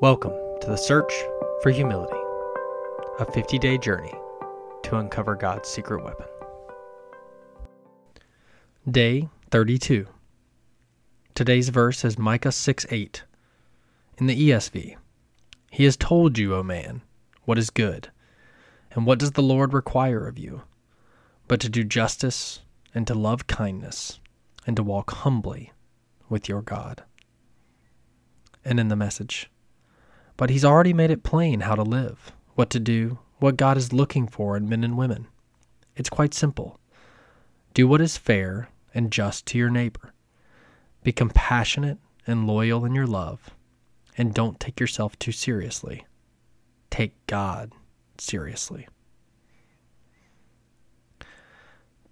Welcome to the Search for Humility, a 50 day journey to uncover God's secret weapon. Day 32. Today's verse is Micah 6 8. In the ESV, He has told you, O man, what is good, and what does the Lord require of you, but to do justice, and to love kindness, and to walk humbly with your God. And in the message, but He's already made it plain how to live, what to do, what God is looking for in men and women. It's quite simple. Do what is fair and just to your neighbor. Be compassionate and loyal in your love, and don't take yourself too seriously. Take God seriously.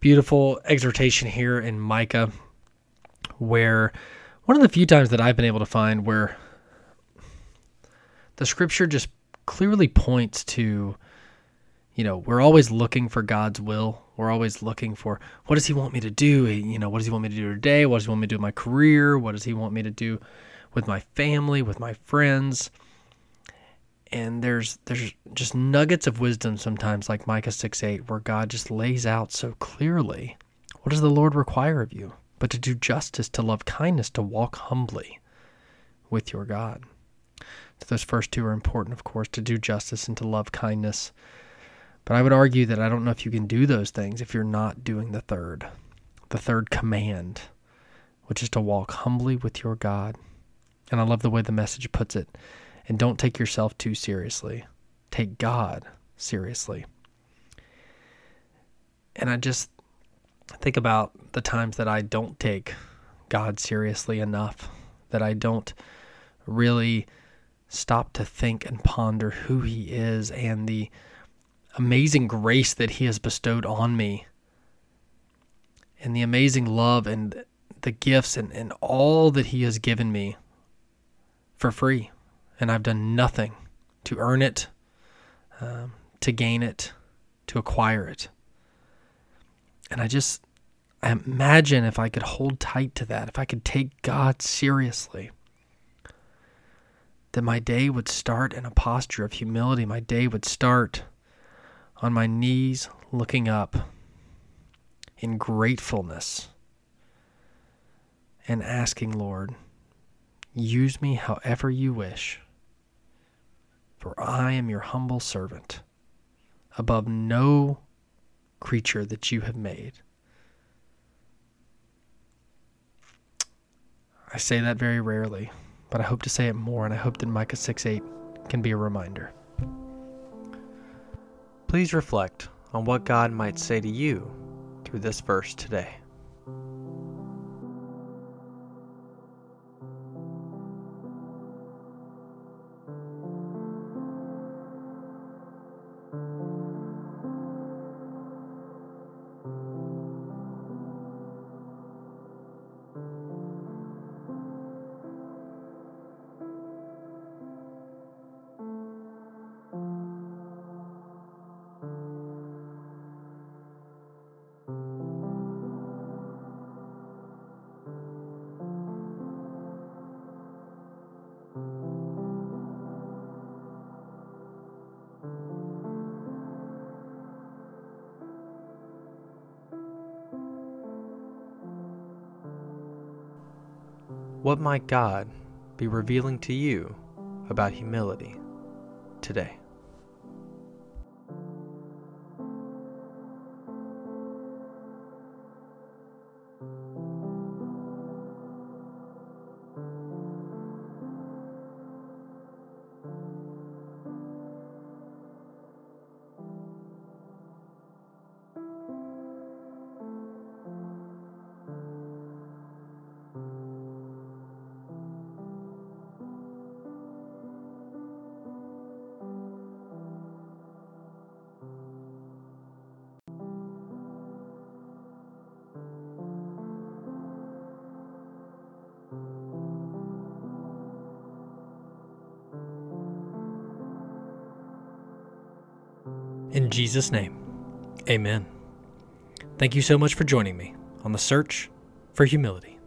Beautiful exhortation here in Micah, where one of the few times that I've been able to find where the scripture just clearly points to you know we're always looking for god's will. We're always looking for what does he want me to do? You know what does he want me to do today? What does he want me to do in my career? What does he want me to do with my family with my friends? And there's there's just nuggets of wisdom sometimes like micah 6 8 where god just lays out so clearly what does the lord require of you but to do justice to love kindness to walk humbly with your god those first two are important, of course, to do justice and to love kindness. But I would argue that I don't know if you can do those things if you're not doing the third, the third command, which is to walk humbly with your God. And I love the way the message puts it. And don't take yourself too seriously. Take God seriously. And I just think about the times that I don't take God seriously enough, that I don't really stop to think and ponder who He is and the amazing grace that He has bestowed on me, and the amazing love and the gifts and, and all that He has given me for free. And I've done nothing to earn it, um, to gain it, to acquire it. And I just I imagine if I could hold tight to that, if I could take God seriously that my day would start in a posture of humility. My day would start on my knees, looking up in gratefulness and asking, Lord, use me however you wish, for I am your humble servant, above no creature that you have made. I say that very rarely but I hope to say it more, and I hope that Micah 6 8 can be a reminder. Please reflect on what God might say to you through this verse today. What might God be revealing to you about humility today? In Jesus' name, amen. Thank you so much for joining me on the search for humility.